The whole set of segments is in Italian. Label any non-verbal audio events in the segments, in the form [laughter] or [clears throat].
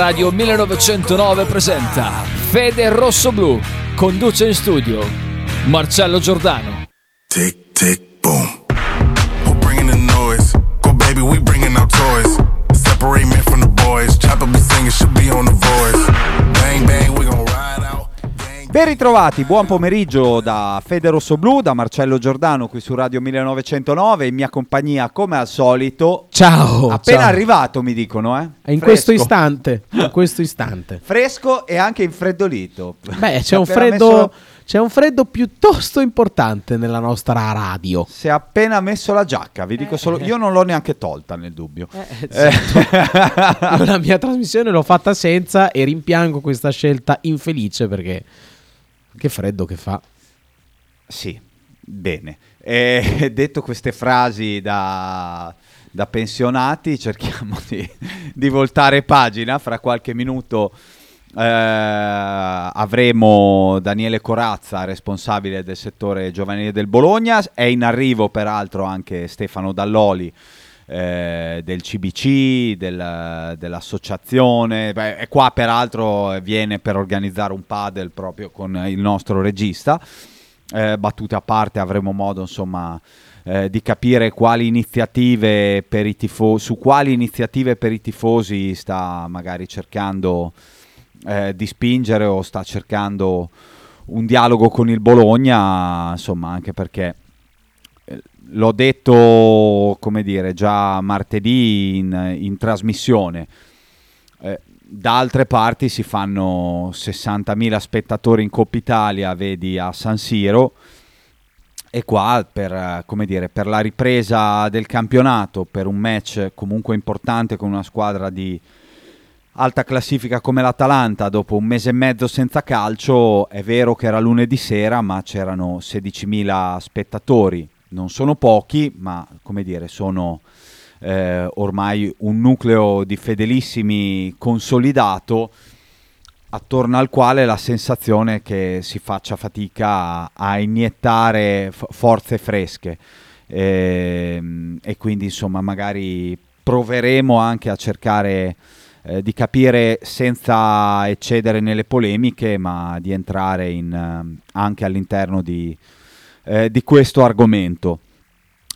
Radio 1909 presenta Fede Rosso Blu. Conduce in studio Marcello Giordano. Tick, tick, boom. Who bringing the noise? Go baby, we bringing our toys. Ben ritrovati, buon pomeriggio da Fede Rosso Blu, da Marcello Giordano qui su Radio 1909, in mia compagnia come al solito. Ciao. Appena ciao. arrivato mi dicono, eh? In Fresco. questo istante, in questo istante. [laughs] Fresco e anche infreddolito. Beh, c'è è un freddo messo- c'è un freddo piuttosto importante nella nostra radio. Si è appena messo la giacca, vi dico solo, io non l'ho neanche tolta nel dubbio. Eh, Io [laughs] la mia trasmissione l'ho fatta senza e rimpiango questa scelta infelice perché che freddo che fa. Sì, bene. E [laughs] detto queste frasi da, da pensionati, cerchiamo di, di voltare pagina. Fra qualche minuto eh, avremo Daniele Corazza, responsabile del settore giovanile del Bologna. È in arrivo peraltro anche Stefano Dalloli. Eh, del CBC, del- dell'associazione, Beh, e qua peraltro viene per organizzare un paddle proprio con il nostro regista. Eh, battute a parte avremo modo insomma eh, di capire quali iniziative per i tifosi su quali iniziative per i tifosi sta magari cercando eh, di spingere o sta cercando un dialogo con il Bologna insomma anche perché l'ho detto come dire già martedì in, in trasmissione eh, da altre parti si fanno 60.000 spettatori in Coppa Italia, vedi a San Siro, e qua per, eh, dire, per la ripresa del campionato, per un match comunque importante con una squadra di alta classifica come l'Atalanta, dopo un mese e mezzo senza calcio, è vero che era lunedì sera, ma c'erano 16.000 spettatori. Non sono pochi, ma come dire, sono eh, ormai un nucleo di fedelissimi consolidato attorno al quale la sensazione che si faccia fatica a, iniettare f- forze fresche. Ehm, e quindi insomma magari proveremo anche a cercare eh, di capire senza eccedere nelle polemiche ma di entrare in, eh, anche all'interno di, eh, di questo argomento.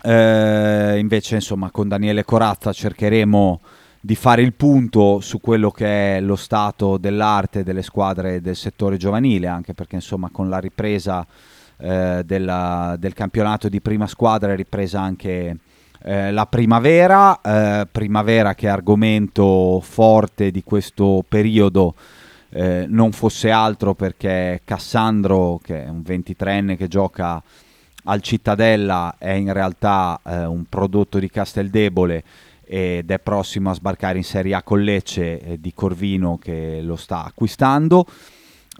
Eh, invece, insomma, con Daniele Corazza cercheremo di fare il punto su quello che è lo stato dell'arte delle squadre del settore giovanile, anche perché, insomma, con la ripresa eh, della- del campionato di prima squadra è ripresa anche eh, la primavera, eh, primavera che è argomento forte di questo periodo. eh, non fosse altro perché Cassandro, che è un 23enne che gioca al Cittadella è in realtà eh, un prodotto di Casteldebole ed è prossimo a sbarcare in Serie A con Lecce eh, di Corvino che lo sta acquistando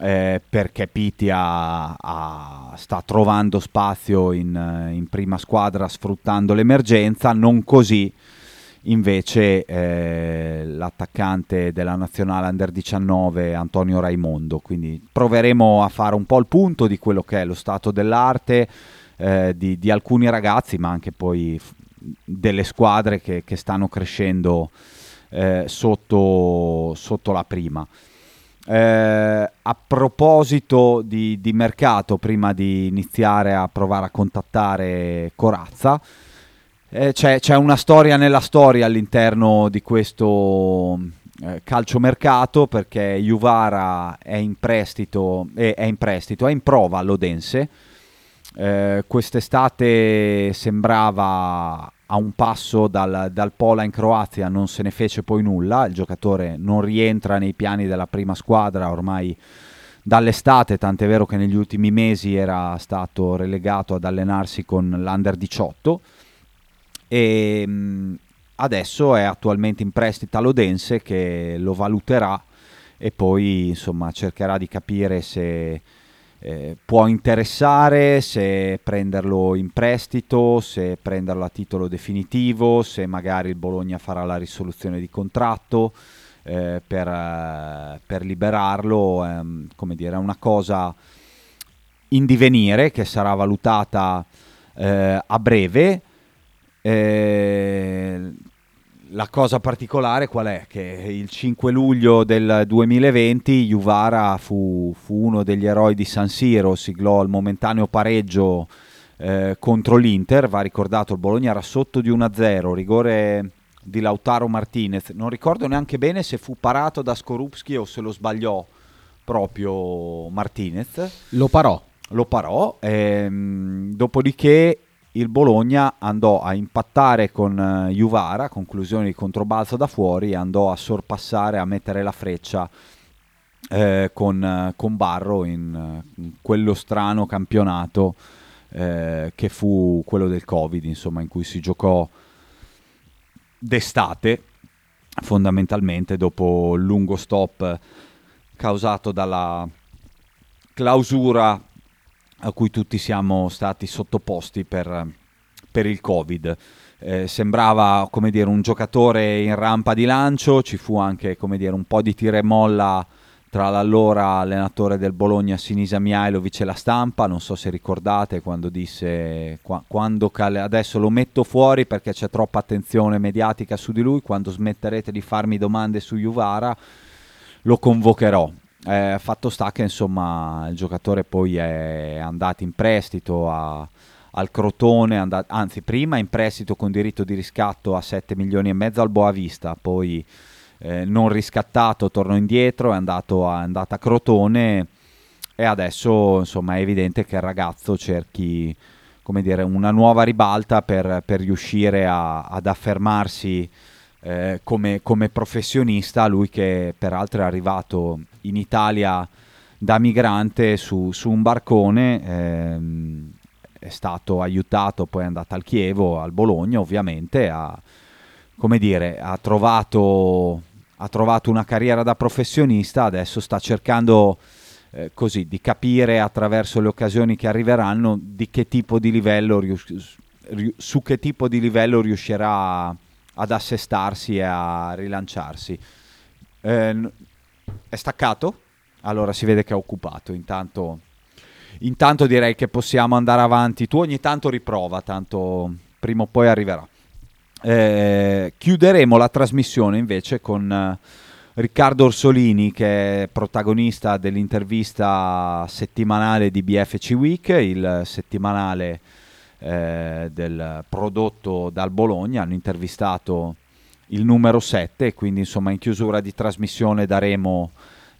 eh, perché ha- sta trovando spazio in, eh, in prima squadra sfruttando l'emergenza, non così invece eh, l'attaccante della nazionale under 19 Antonio Raimondo. Quindi proveremo a fare un po' il punto di quello che è lo stato dell'arte eh, di, di alcuni ragazzi ma anche poi delle squadre che, che stanno crescendo eh, sotto, sotto la prima eh, a proposito di, di mercato, prima di iniziare a provare a contattare Corazza, eh, c'è, c'è una storia nella storia all'interno di questo eh, calciomercato perché Juvara è in prestito, è in prestito, è in prova all'Odense. Eh, quest'estate sembrava a un passo dal, dal Pola in Croazia, non se ne fece poi nulla, il giocatore non rientra nei piani della prima squadra ormai dall'estate, tant'è vero che negli ultimi mesi era stato relegato ad allenarsi con l'Under 18 e mh, adesso è attualmente in prestito all'Odense che lo valuterà e poi insomma cercherà di capire se eh, può interessare, se prenderlo in prestito, se prenderlo a titolo definitivo, se magari il Bologna farà la risoluzione di contratto eh, per, eh, per liberarlo, ehm, come dire, è una cosa in divenire che sarà valutata eh, a breve. Eh, la cosa particolare qual è? Che il 5 luglio del 2020 Juvara fu, fu uno degli eroi di San Siro, siglò il momentaneo pareggio eh, contro l'Inter, va ricordato il Bologna era sotto di 1-0, rigore di Lautaro Martinez, non ricordo neanche bene se fu parato da Skorupski o se lo sbagliò proprio Martinez. Lo parò. Lo parò, ehm, dopodiché il Bologna andò a impattare con uh, Juvara, conclusione di controbalzo da fuori, andò a sorpassare, a mettere la freccia eh, con, uh, con, Barro in, in, quello strano campionato eh, che fu quello del Covid, insomma, in cui si giocò d'estate, fondamentalmente dopo il lungo stop causato dalla clausura a cui tutti siamo stati sottoposti per, per il Covid. Eh, sembrava dire, un giocatore in rampa di lancio, ci fu anche dire, un po' di tira e molla tra l'allora allenatore del Bologna Sinisa Mihailovic e la stampa, non so se ricordate quando disse qua, quando cal- adesso lo metto fuori perché c'è troppa attenzione mediatica su di lui, quando smetterete di farmi domande su Juvara lo convocherò. Eh, fatto sta che insomma il giocatore poi è andato in prestito a, al Crotone, andat- anzi prima in prestito con diritto di riscatto a 7 milioni e mezzo al Boavista, poi eh, non riscattato tornò indietro, è andato a, è andato a Crotone e adesso insomma è evidente che il ragazzo cerchi come dire, una nuova ribalta per, per riuscire a, ad affermarsi eh, come, come, professionista, lui che peraltro è arrivato in Italia da migrante su, su un barcone, ehm, è stato aiutato, poi è andato al Chievo, al Bologna ovviamente, ha, dire, ha trovato, ha trovato una carriera da professionista, adesso sta cercando... Eh, così di capire attraverso le occasioni che arriveranno di che tipo di livello rius- su che tipo di livello riuscirà ad assestarsi e a rilanciarsi. Eh, è staccato? Allora si vede che è occupato. Intanto, intanto direi che possiamo andare avanti. Tu ogni tanto riprova, tanto prima o poi arriverà. Eh, chiuderemo la trasmissione invece con eh, Riccardo Orsolini che è protagonista dell'intervista settimanale di BFC Week, il settimanale eh, del prodotto dal Bologna, hanno intervistato il numero 7, quindi insomma in chiusura di trasmissione daremo,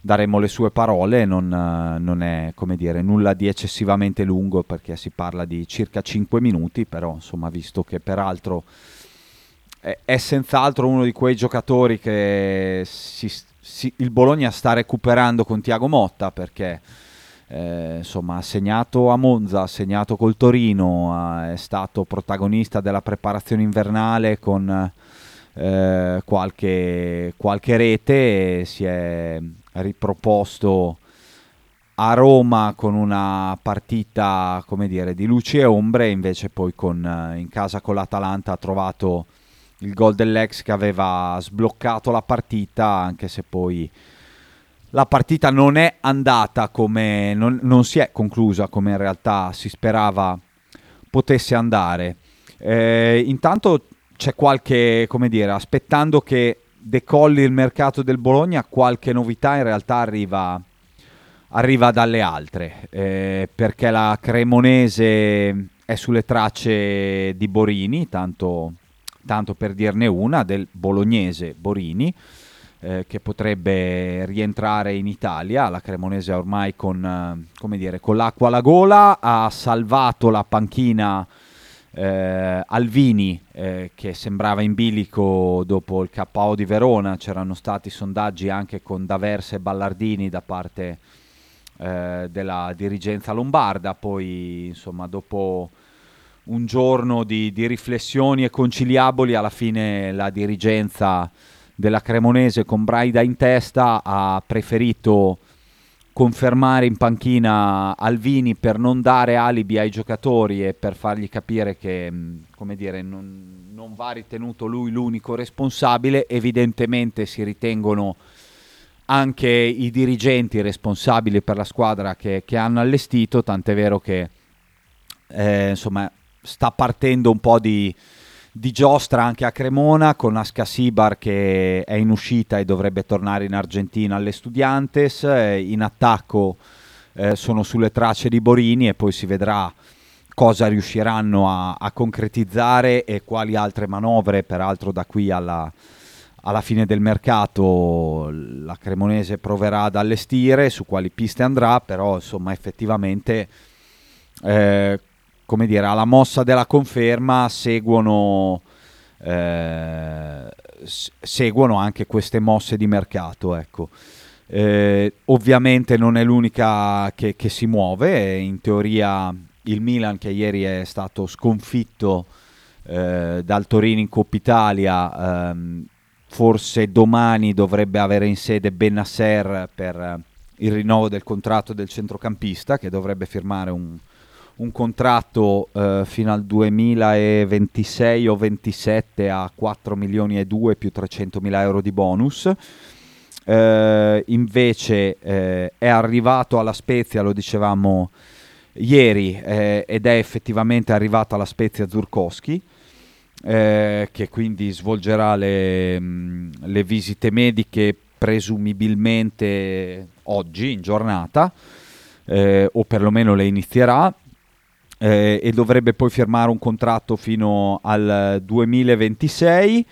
daremo le sue parole, non, non, è come dire nulla di eccessivamente lungo perché si parla di circa 5 minuti, però insomma visto che peraltro è, è senz'altro uno di quei giocatori che si, si, il Bologna sta recuperando con Tiago Motta perché eh, insomma, ha segnato a Monza, ha segnato col Torino, è stato protagonista della preparazione invernale con eh, qualche, qualche rete si è riproposto a Roma con una partita come dire, di luci e ombre, invece poi con, in casa con l'Atalanta ha trovato il gol dell'ex che aveva sbloccato la partita, anche se poi la partita non è andata come non, non, si è conclusa come in realtà si sperava potesse andare. Eh, intanto c'è qualche, come dire, aspettando che decolli il mercato del Bologna, qualche novità in realtà arriva, arriva dalle altre, eh, perché la Cremonese è sulle tracce di Borini, tanto, tanto per dirne una, del bolognese Borini eh, che potrebbe rientrare in Italia. La Cremonese ormai con, eh, dire, con l'acqua alla gola ha salvato la panchina eh, Alvini eh, che sembrava in bilico dopo il KO di Verona. C'erano stati sondaggi anche con D'Aversa e Ballardini da parte eh, della dirigenza lombarda. Poi insomma dopo un giorno di, di, riflessioni e conciliaboli, alla fine la dirigenza della Cremonese con Braida in testa ha preferito confermare in panchina Alvini per non dare alibi ai giocatori e per fargli capire che mm, dire, non, non va ritenuto lui l'unico responsabile, evidentemente si ritengono anche i dirigenti responsabili per la squadra che, che hanno allestito, tant'è vero che eh, insomma sta partendo un po' di, di giostra anche a Cremona con Ascasibar che è in uscita e dovrebbe tornare in Argentina alle Studiantes, eh, in attacco eh, sono sulle tracce di Borini e poi si vedrà cosa riusciranno a, a concretizzare e quali altre manovre, peraltro da qui alla, alla fine del mercato la Cremonese proverà ad allestire, su quali piste andrà, però insomma effettivamente eh, come dire, alla mossa della conferma seguono, eh, seguono anche queste mosse di mercato. Ecco. Eh, ovviamente non è l'unica che, che, si muove, in teoria il Milan che ieri è stato sconfitto eh, dal Torino in Coppa Italia, ehm, forse domani dovrebbe avere in sede Benasser per il rinnovo del contratto del centrocampista che dovrebbe firmare un, un contratto eh, fino al 2026 o 27 a 4 milioni e 2 più 300 mila euro di bonus. Eh, invece eh, è arrivato alla Spezia, lo dicevamo ieri, eh, ed è effettivamente arrivato alla Spezia Zurkowski. Eh, che quindi svolgerà le, mh, le visite mediche presumibilmente oggi in giornata eh, o perlomeno le inizierà eh, e dovrebbe poi firmare un contratto fino al 2026.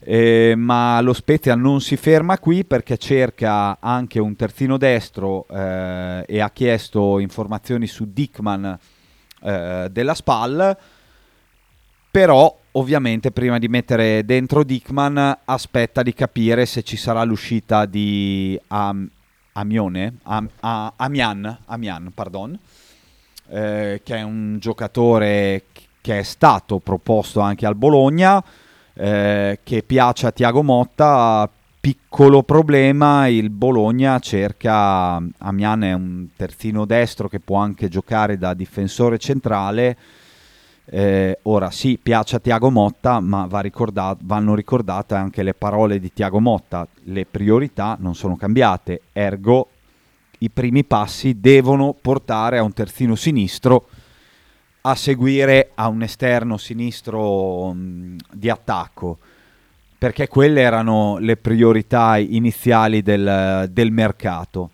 Eh, ma lo Spezia non si ferma qui perché cerca anche un terzino destro eh, e ha chiesto informazioni su Dickman eh, della SPAL. Però ovviamente prima di mettere dentro Dickman aspetta di capire se ci sarà l'uscita di Am- Amione? Am- A- Amian, Amian pardon, eh, che è un giocatore che è stato proposto anche al Bologna, eh, che piace a Tiago Motta. Piccolo problema, il Bologna cerca, Amian è un terzino destro che può anche giocare da difensore centrale, eh, ora sì, piace a Tiago Motta, ma va ricordato, vanno ricordate anche le parole di Tiago Motta, le priorità non sono cambiate, ergo i primi passi devono portare a un terzino sinistro a seguire a un esterno sinistro mh, di attacco perché quelle erano le priorità iniziali del, del mercato.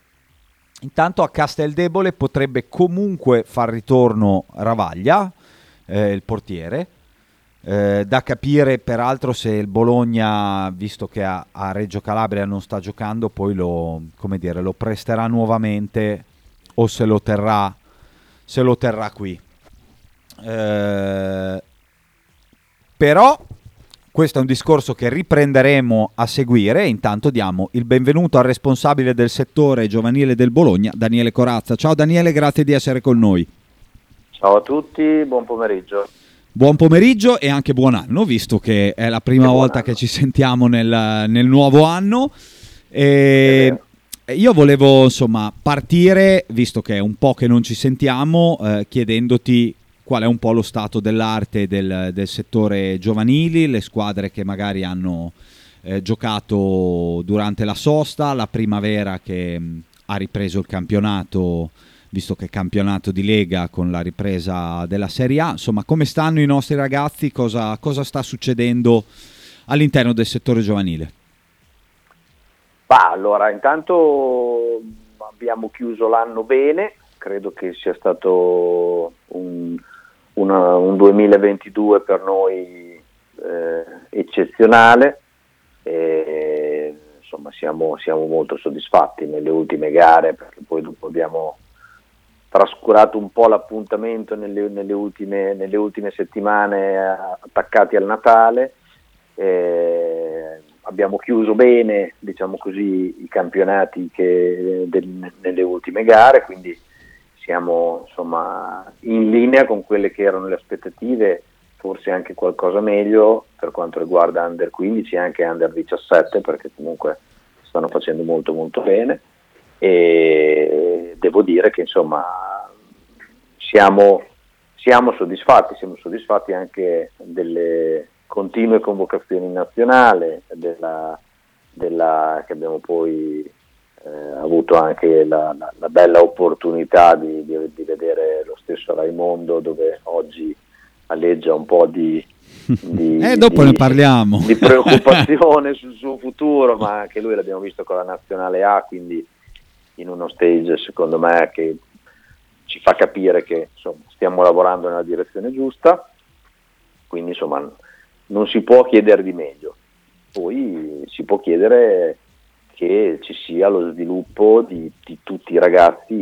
Intanto a Casteldebole potrebbe comunque far ritorno Ravaglia, eh, il portiere, eh, da capire peraltro se il Bologna, visto che a, Reggio Calabria non sta giocando, poi lo, dire, lo presterà nuovamente o se lo terrà, se lo terrà qui. Eh, però questo è un discorso che riprenderemo a seguire. Intanto diamo il benvenuto al responsabile del settore giovanile del Bologna, Daniele Corazza. Ciao Daniele, grazie di essere con noi. Ciao a tutti, buon pomeriggio. Buon pomeriggio e anche buon anno, visto che è la prima volta anno. che ci sentiamo nel, nel nuovo anno. E io volevo insomma partire, visto che è un po' che non ci sentiamo, eh, chiedendoti qual è un po' lo stato dell'arte del, del settore giovanili, le squadre che magari hanno eh, giocato durante la sosta, la primavera che mh, ha ripreso il campionato visto che è campionato di Lega con la ripresa della Serie A. Insomma, come stanno i nostri ragazzi? Cosa, cosa sta succedendo all'interno del settore giovanile? Bah, allora, intanto abbiamo chiuso l'anno bene, credo che sia stato un, una, un 2022 per noi eh, eccezionale. E, insomma, siamo, siamo molto soddisfatti nelle ultime gare perché poi dopo abbiamo trascurato un po' l'appuntamento nelle, nelle, ultime, nelle ultime, settimane eh, attaccati al Natale. Eh, abbiamo chiuso bene diciamo così, i campionati che, del, nelle ultime gare, quindi siamo insomma, in linea con quelle che erano le aspettative, forse anche qualcosa meglio per quanto riguarda Under 15 e anche Under 17, perché comunque stanno facendo molto molto bene e devo dire che insomma siamo, siamo soddisfatti, siamo soddisfatti anche delle continue convocazioni in nazionale, della, della, che abbiamo poi eh, avuto anche la, la, la bella opportunità di, di, di, vedere lo stesso Raimondo dove oggi alleggia un po' di, [laughs] di, Eh, dopo di- ne parliamo. di preoccupazione [laughs] sul suo futuro, ma anche lui l'abbiamo visto con la nazionale A, quindi in uno stage secondo me che ci fa capire che insomma, stiamo lavorando nella direzione giusta, quindi insomma non si può chiedere di meglio, poi si può chiedere che ci sia lo sviluppo di, di tutti i ragazzi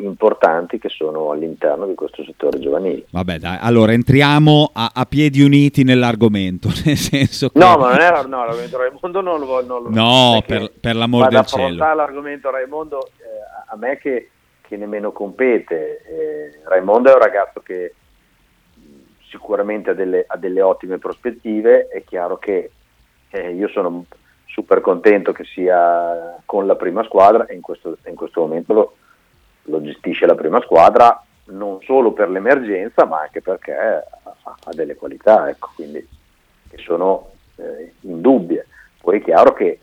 importanti che sono all'interno di questo settore giovanile. Vabbè, dai, allora entriamo a, a piedi uniti nell'argomento, [laughs] nel senso che... No, ma non era no, l'argomento Raimondo non lo non lo- No, per- per l'amor del cielo. l'argomento Raimondo, eh, a me che, che nemmeno compete. Eh, Raimondo è un ragazzo che mh, sicuramente ha delle, ha delle ottime prospettive, è chiaro che eh, io sono super contento che sia con la prima squadra e in questo, in questo momento lo, lo gestisce la prima squadra non solo per l'emergenza ma anche perché ha, delle qualità, ecco, quindi che sono eh, indubbie. Poi è chiaro che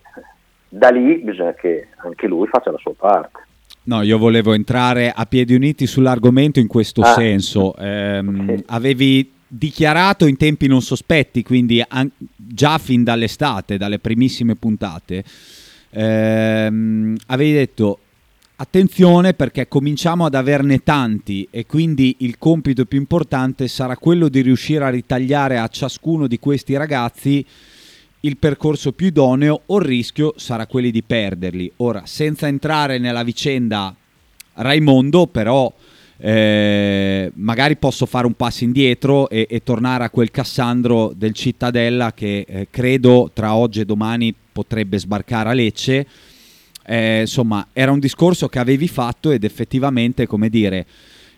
da lì bisogna che anche lui faccia la sua parte. No, io volevo entrare a piedi uniti sull'argomento in questo Ah. senso. Ehm, Sì. Avevi dichiarato in tempi non sospetti, quindi an- già fin dall'estate, dalle primissime puntate, ehm, avevi detto attenzione perché cominciamo ad averne tanti e quindi il compito più importante sarà quello di riuscire a ritagliare a ciascuno di questi ragazzi il percorso più idoneo o il rischio sarà quelli di perderli. Ora, senza entrare nella vicenda Raimondo, però eh, magari posso fare un passo indietro e, e tornare a quel Cassandro del Cittadella che eh, credo tra oggi e domani potrebbe sbarcare a Lecce. Eh, insomma, era un discorso che avevi fatto ed effettivamente, come dire,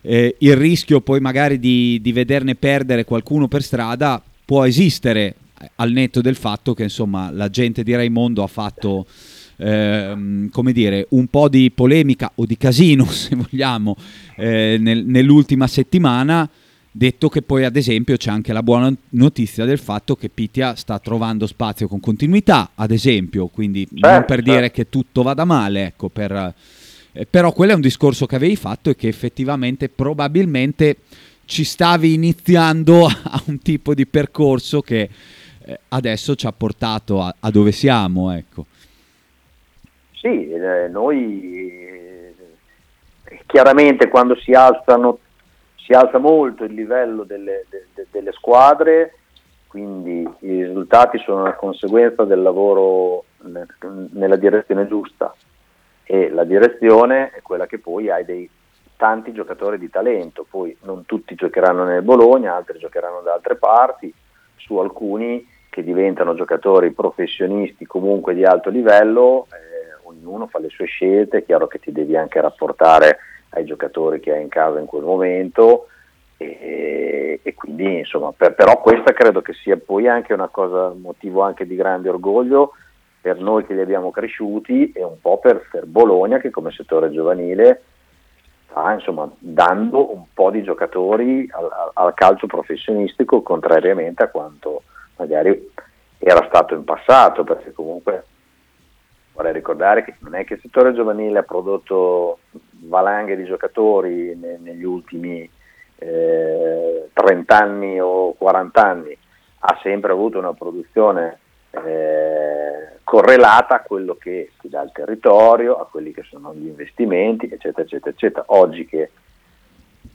eh, il rischio poi magari di, di vederne perdere qualcuno per strada può esistere al netto del fatto che insomma la gente di Raimondo ha fatto ehm, come dire un po' di polemica o di casino [laughs] se vogliamo eh, nel- nell'ultima settimana detto che poi ad esempio c'è anche la buona notizia del fatto che Pitia sta trovando spazio con continuità ad esempio quindi non Certo, per certo. dire che tutto vada male ecco per eh, però quello è un discorso che avevi fatto e che effettivamente probabilmente ci stavi iniziando [laughs] a un tipo di percorso che eh, adesso ci ha portato a, a dove siamo, ecco. Sì, eh, noi eh, chiaramente quando si alzano si alza molto il livello delle, de- de- delle squadre, quindi i risultati sono una conseguenza del lavoro ne- nella direzione giusta. E la direzione è quella che poi hai dei tanti giocatori di talento, poi non tutti giocheranno nel Bologna, altri giocheranno da altre parti, su alcuni che diventano giocatori professionisti comunque di alto livello, eh, ognuno fa le sue scelte, è chiaro che ti devi anche rapportare ai giocatori che hai in casa in quel momento e, e quindi insomma per- però questa credo che sia poi anche una cosa, un motivo anche di grande orgoglio per noi che li abbiamo cresciuti e un po' per, per Bologna che come settore giovanile sta insomma dando un po' di giocatori al, al- al calcio professionistico contrariamente a quanto magari era stato in passato perché comunque vorrei ricordare che non è che il settore giovanile ha prodotto valanghe di giocatori ne- negli ultimi eh, 30 anni o 40 anni, ha sempre avuto una produzione eh, correlata a quello che si dà al territorio, a quelli che sono gli investimenti, eccetera, eccetera, eccetera. Oggi che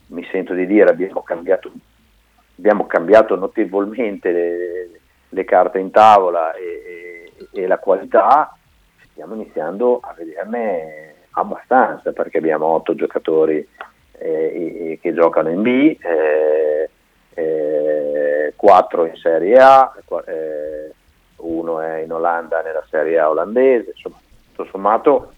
mi sento di dire abbiamo cambiato, abbiamo cambiato notevolmente le, le carte in tavola e, e- e la qualità, stiamo iniziando a vederne abbastanza perché abbiamo otto giocatori eh, che giocano in B, eh, eh, quattro in Serie A, eh, uno è in Olanda nella Serie A olandese, insomma, tutto sommato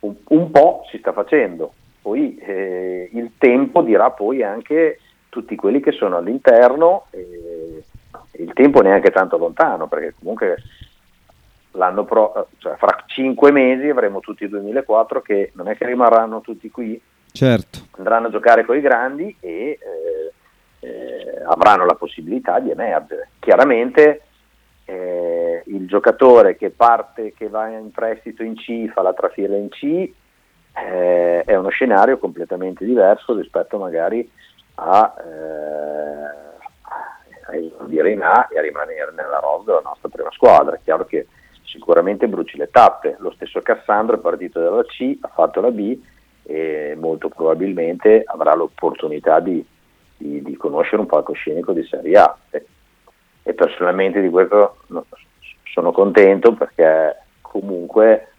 un, un po' si sta facendo. Poi eh, il tempo dirà poi anche tutti quelli che sono all'interno, eh, il tempo neanche tanto lontano, perché comunque l'anno pro, cioè fra cinque mesi avremo tutti i 2004 che non è che rimarranno tutti qui, Certo. andranno a giocare con i grandi e eh, eh, avranno la possibilità di emergere. Chiaramente eh, il giocatore che parte, che va in prestito in C, fa la trafila in C, eh, è uno scenario completamente diverso rispetto magari a, eh, a esordire in A e a rimanere nella rosa della nostra prima squadra. È chiaro che sicuramente bruci le tappe, lo stesso Cassandro è partito dalla C, ha fatto la B e molto probabilmente avrà l'opportunità di, di, di conoscere un palcoscenico di Serie A. E, e personalmente di questo no, sono contento perché comunque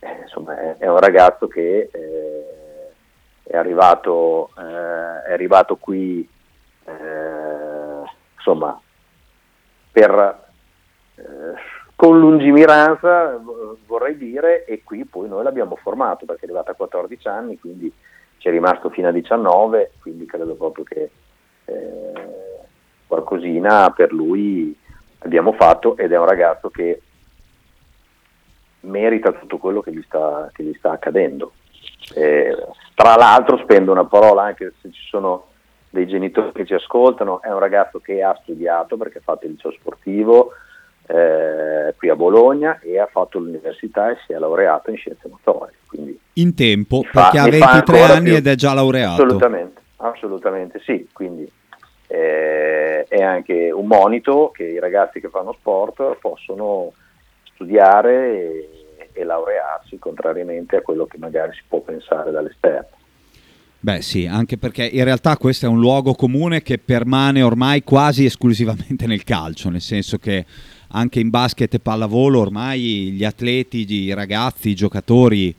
eh, insomma, è, un ragazzo che eh, è, arrivato, eh, è arrivato qui eh, insomma, per, eh, con lungimiranza vorrei dire e qui poi noi l'abbiamo formato perché è arrivato a 14 anni quindi ci è rimasto fino a 19 quindi credo proprio che eh, qualcosina per lui abbiamo fatto ed è un ragazzo che merita tutto quello che gli sta, che gli sta accadendo. Eh, tra l'altro spendo una parola anche se ci sono dei genitori che ci ascoltano, è un ragazzo che ha studiato perché ha fatto il liceo sportivo eh, qui a Bologna e ha fatto l'università e si è laureato in scienze motorie. Quindi in tempo, fa, perché ha 23 anni più. ed è già laureato. Assolutamente, assolutamente sì, quindi eh, è anche un monito che i ragazzi che fanno sport possono studiare e, e laurearsi, contrariamente a quello che magari si può pensare dall'esterno. Beh sì, anche perché in realtà questo è un luogo comune che permane ormai quasi esclusivamente nel calcio, nel senso che anche in basket e pallavolo ormai gli atleti, i ragazzi, i giocatori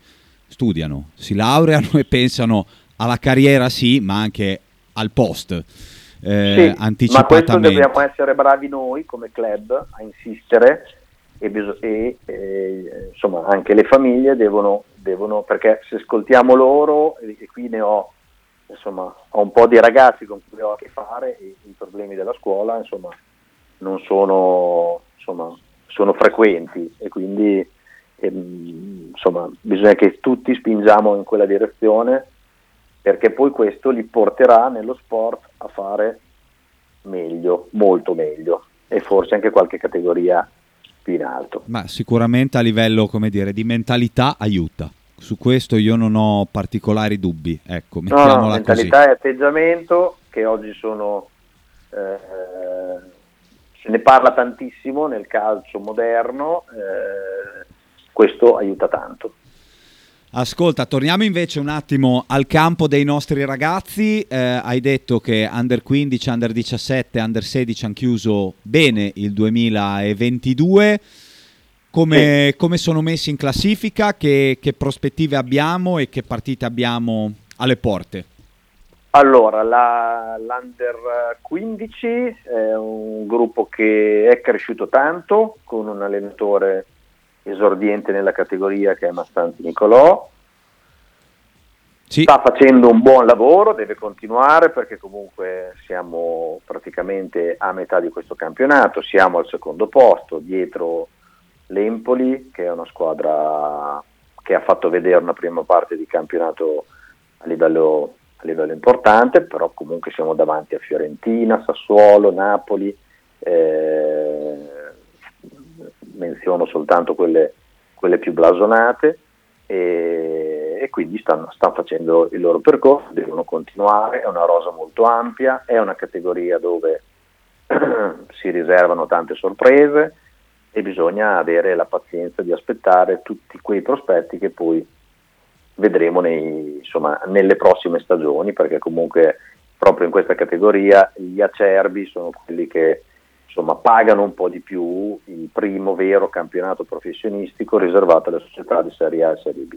studiano, si laureano e pensano alla carriera sì, ma anche al post. Eh, sì, ma questo dobbiamo essere bravi noi come club a insistere e, bis- e eh, insomma anche le famiglie devono, devono, perché se ascoltiamo loro, e, e qui ne ho, insomma, ho un po' di ragazzi con cui ho a che fare e i problemi della scuola insomma, non sono, insomma, sono frequenti e quindi ehm, insomma, bisogna che tutti spingiamo in quella direzione perché poi questo li porterà nello sport a fare meglio, molto meglio e forse anche qualche categoria più in alto. Ma sicuramente a livello come dire, di mentalità aiuta. Su questo io non ho particolari dubbi. Ecco, mettiamola no, no, mentalità così. e atteggiamento che oggi sono eh, se ne parla tantissimo nel calcio moderno, eh, questo aiuta tanto. Ascolta, torniamo invece un attimo al campo dei nostri ragazzi. Eh, hai detto che under 15, under 17, under 16 hanno chiuso bene il 2022. Come, sì. come sono messi in classifica? Che, che, prospettive abbiamo e che partite abbiamo alle porte? Allora, la, l'Under 15 è un gruppo che è cresciuto tanto con un allenatore esordiente nella categoria che è Mastanti Nicolò. Sì. Sta facendo un buon lavoro, deve continuare perché comunque siamo praticamente a metà di questo campionato, siamo al secondo posto, dietro l'Empoli che è una squadra che ha fatto vedere una prima parte di campionato a livello, a livello importante, però comunque siamo davanti a Fiorentina, Sassuolo, Napoli. Eh, menziono soltanto quelle, quelle più blasonate e, e quindi stanno, stanno, facendo il loro percorso, devono continuare, è una rosa molto ampia, è una categoria dove [clears throat] si riservano tante sorprese e bisogna avere la pazienza di aspettare tutti quei prospetti che poi vedremo nei, insomma, nelle prossime stagioni perché comunque proprio in questa categoria gli acerbi sono quelli che insomma, pagano un po' di più il primo vero campionato professionistico riservato alle società di Serie A e Serie B.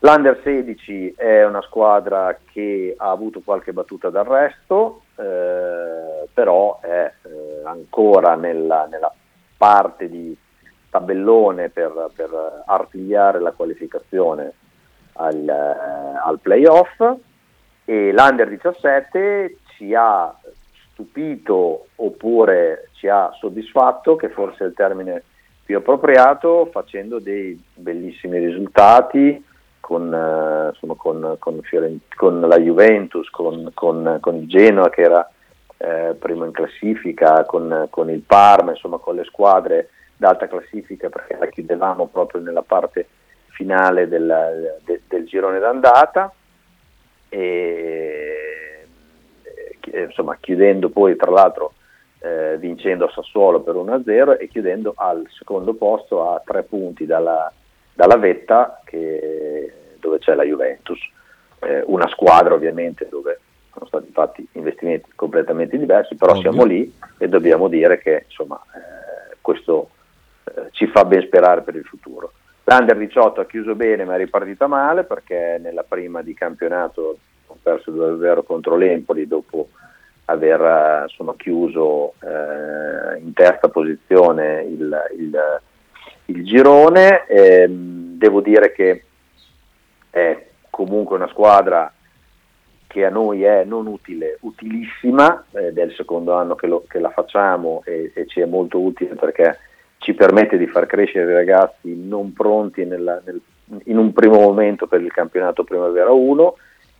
L'Under 16 è una squadra che ha avuto qualche battuta d'arresto, eh, però è eh, ancora nella, nella, parte di tabellone per, per artigliare la qualificazione al, al playoff e l'Under 17 ci ha stupito oppure ci ha soddisfatto, che forse è il termine più appropriato, facendo dei bellissimi risultati con, eh, insomma, con, con, Fiorent- con la Juventus, con, con, il Genoa che era eh, primo in classifica, con, il Parma, insomma con le squadre d'alta classifica perché la chiudevamo proprio nella parte finale del, de, del girone d'andata. E, eh, insomma, chiudendo poi tra l'altro eh, vincendo a Sassuolo per 1-0 e chiudendo al secondo posto a tre punti dalla, dalla vetta che, dove c'è la Juventus. Eh, una squadra ovviamente dove sono stati fatti investimenti completamente diversi, però Ovvio. siamo lì e dobbiamo dire che insomma, eh, questo eh, ci fa ben sperare per il futuro. L'Under 18 ha chiuso bene ma è ripartita male perché nella prima di campionato ha perso 2-0 contro l'Empoli dopo aver eh, insomma, chiuso eh, in terza posizione il, il- il girone. Ehm, devo dire che è comunque una squadra che a noi è non utile, utilissima, ed è il secondo anno che, lo- che la facciamo e, e ci è molto utile perché ci permette di far crescere i ragazzi non pronti nella- nel- in un primo momento per il campionato Primavera 1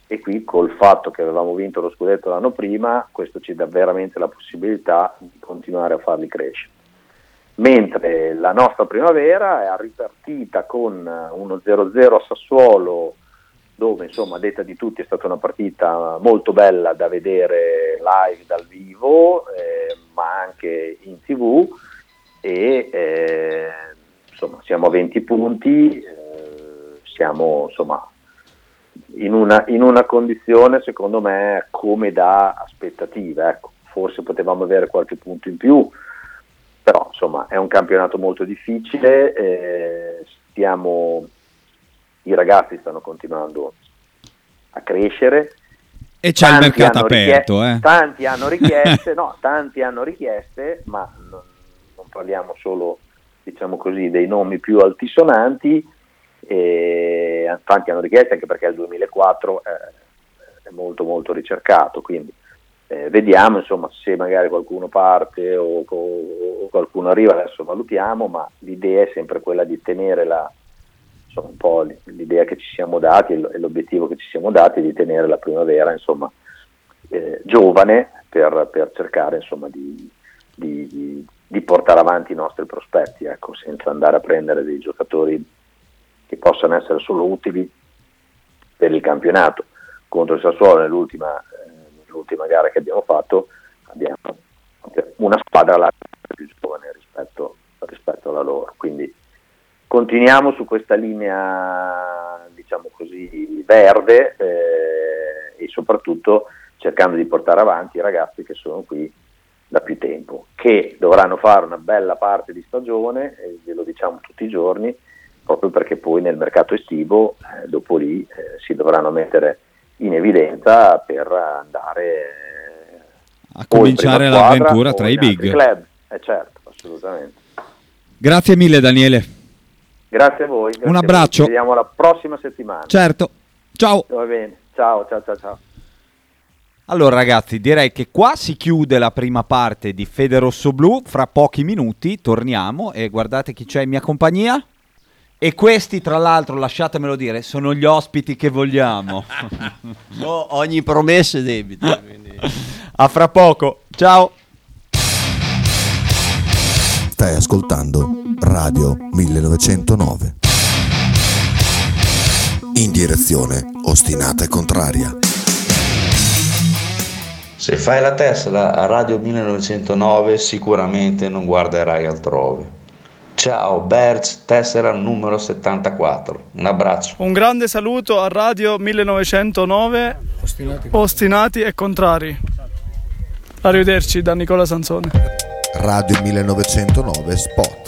e qui col fatto che avevamo vinto lo scudetto l'anno prima, questo ci dà veramente la possibilità di continuare a farli crescere. Mentre la nostra primavera è ripartita con uno 0-0 a Sassuolo, dove insomma a detta di tutti è stata una partita molto bella da vedere live dal vivo, eh, ma anche in tv e eh, insomma siamo a 20 punti, eh, siamo insomma in una, in una condizione secondo me come da aspettativa, ecco. forse potevamo avere qualche punto in più, però insomma è un campionato molto difficile, eh, stiamo, i ragazzi stanno continuando a crescere. E c'è il Tanti mercato hanno aperto, richie- eh. Tanti hanno richieste, no, tanti hanno richieste, ma non parliamo solo, diciamo così, dei nomi più altisonanti, e tanti hanno richieste anche perché il 2004 è, è molto molto ricercato, quindi eh, vediamo insomma se magari qualcuno parte o, o- o qualcuno arriva, adesso valutiamo, ma l'idea è sempre quella di tenere la, insomma, un po' l'idea che ci siamo dati e l'obiettivo che ci siamo dati di tenere la primavera insomma, eh, giovane per, per cercare insomma, di, di- di- di portare avanti i nostri prospetti, ecco, senza andare a prendere dei giocatori che possano essere solo utili per il campionato. Contro il Sassuolo nell'ultima, eh, nell'ultima gara che abbiamo fatto abbiamo una squadra la più giovane rispetto, rispetto alla loro. Quindi continuiamo su questa linea, diciamo così, verde eh, e soprattutto cercando di portare avanti i ragazzi che sono qui da più tempo, che dovranno fare una bella parte di stagione, e ve lo diciamo tutti i giorni, proprio perché poi nel mercato estivo, eh, dopo lì, eh, si dovranno mettere in evidenza per andare A cominciare l'avventura tra i big. Club. Eh certo, assolutamente. Grazie mille Daniele. Grazie a voi. grazie Un a voi. abbraccio. Ci vediamo la prossima settimana. Certo. Ciao. Va bene. Ciao, ciao, ciao, ciao. Allora ragazzi, direi che qua si chiude la prima parte di Fede Rosso Blu. Fra pochi minuti torniamo e guardate chi c'è in mia compagnia. E questi, tra l'altro, lasciatemelo dire, sono gli ospiti che vogliamo. [laughs] No, ogni promessa è debito. [laughs] quindi- A fra poco. Ciao. Stai ascoltando Radio 1909. In direzione ostinata e contraria. Se fai la Tesla a Radio 1909 sicuramente non guarderai altrove. Ciao Berz, Tesla numero 74. Un abbraccio. Un grande saluto a Radio 1909, ostinati, e contrari. Arrivederci da Nicola Sansone. Radio 1909 Spot.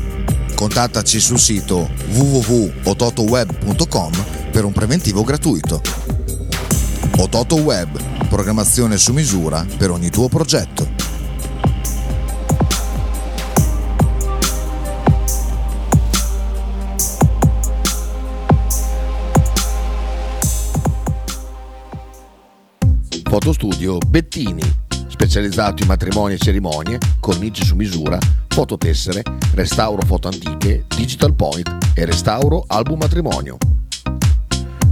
Contattaci sul sito www.ototoweb.com per un preventivo gratuito. Ototo Web, programmazione su misura per ogni tuo progetto. Fotostudio Bettini, specializzato in matrimoni e cerimonie, cornici su misura, fototessere, restauro foto antiche, digital point e restauro album matrimonio.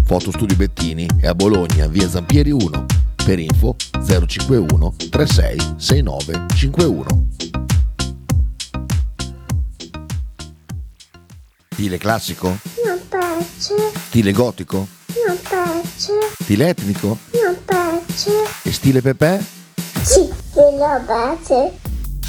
Fotostudio Bettini è a Bologna, via Zampieri 1. Per info 051 36 69 51. Stile classico? Non piace, Stile gotico? non piace, Stile etnico? non piace. E stile Pepe? Sì, lo piace.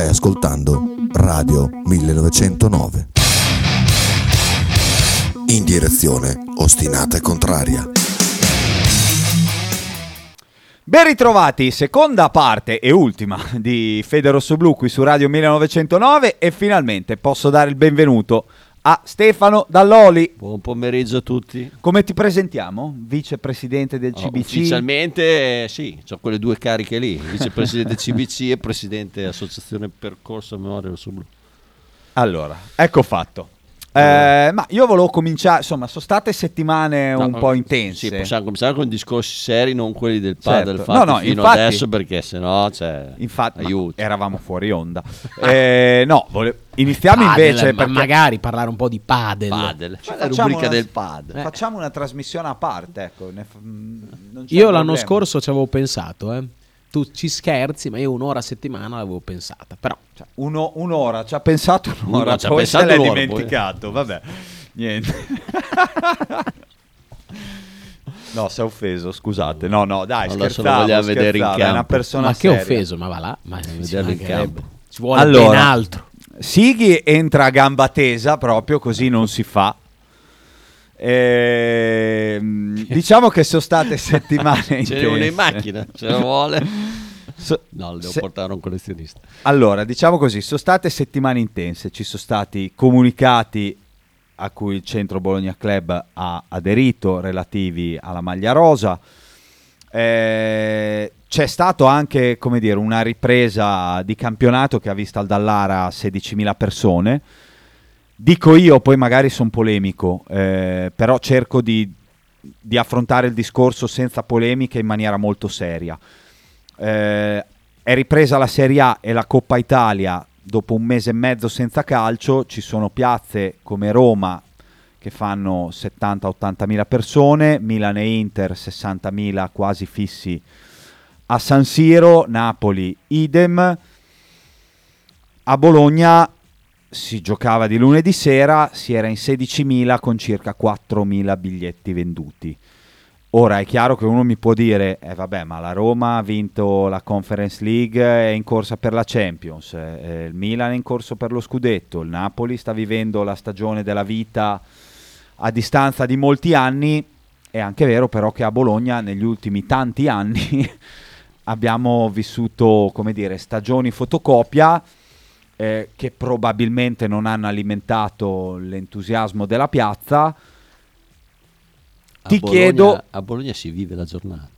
Stai ascoltando Radio 1909. In direzione ostinata e contraria. Ben ritrovati, seconda parte e ultima di Fede Rosso Blu qui su Radio 1909 e finalmente posso dare il benvenuto a Stefano Dalloli. Buon pomeriggio a tutti. Come ti presentiamo? Vicepresidente del Oh, CBC? ufficialmente eh, sì, ho quelle due cariche lì, vicepresidente CBC e presidente Associazione Percorso Memoria Rosso Blu. Allora, ecco fatto. Eh, ma io volevo cominciare, insomma, sono state settimane un No, po' no, intense. Sì, possiamo cominciare con discorsi seri, non quelli del padel Certo. No, no, fino infatti- adesso perché sennò c'è Infatti, eravamo fuori onda. [laughs] Eh, no, vole- iniziamo Padel, invece ma perché magari parlare un po' di padel. Padel. Ci la facciamo rubrica una- del padel. Facciamo una trasmissione a parte, ecco. ne fa- mm, non c'è Io problema. l'anno scorso ci avevo pensato, eh. Tu ci scherzi, ma io un'ora a settimana l'avevo pensata. Però Cioè, uno- un'ora, ci ha pensato un'ora, Uno ci ha pensato se l'è un'ora, poi. dimenticato, vabbè, niente. [laughs] no, si è offeso, scusate. No, no, dai, lo scherzavo, vogliamo vedere in scherzavo, è una campo. persona ma che seria. offeso, ma va là, ma in campo. Ci vuole Allora, ben altro. Sighi entra a gamba tesa proprio, così non si fa. Ehm, diciamo che sono state [laughs] settimane Ce n'è una in macchina, se lo vuole. So- No, devo se- portare a un collezionista. Allora, diciamo così, sono state settimane intense, ci sono stati comunicati a cui il Centro Bologna Club ha aderito relativi alla maglia rosa. Eh, c'è stato anche, come dire, una ripresa di campionato che ha visto al Dallara 16.000 persone. Dico io, poi magari sono polemico, eh, però cerco di, di affrontare il discorso senza polemiche in maniera molto seria. Eh, è ripresa la Serie A e la Coppa Italia dopo un mese e mezzo senza calcio, ci sono piazze come Roma che fanno 70-80 mila persone, Milan e Inter 60 mila quasi fissi a San Siro, Napoli idem, a Bologna si giocava di lunedì sera, si era in 16.000 con circa 4.000 biglietti venduti. Ora è chiaro che uno mi può dire, eh vabbè, ma la Roma ha vinto la Conference League, è in corsa per la Champions, eh, il Milan è in corso per lo scudetto, il Napoli sta vivendo la stagione della vita a distanza di molti anni. È anche vero però che a Bologna negli ultimi tanti anni [laughs] abbiamo vissuto, come dire, stagioni fotocopia eh, che probabilmente non hanno alimentato l'entusiasmo della piazza. A Ti Bologna- chiedo A Bologna si vive la giornata.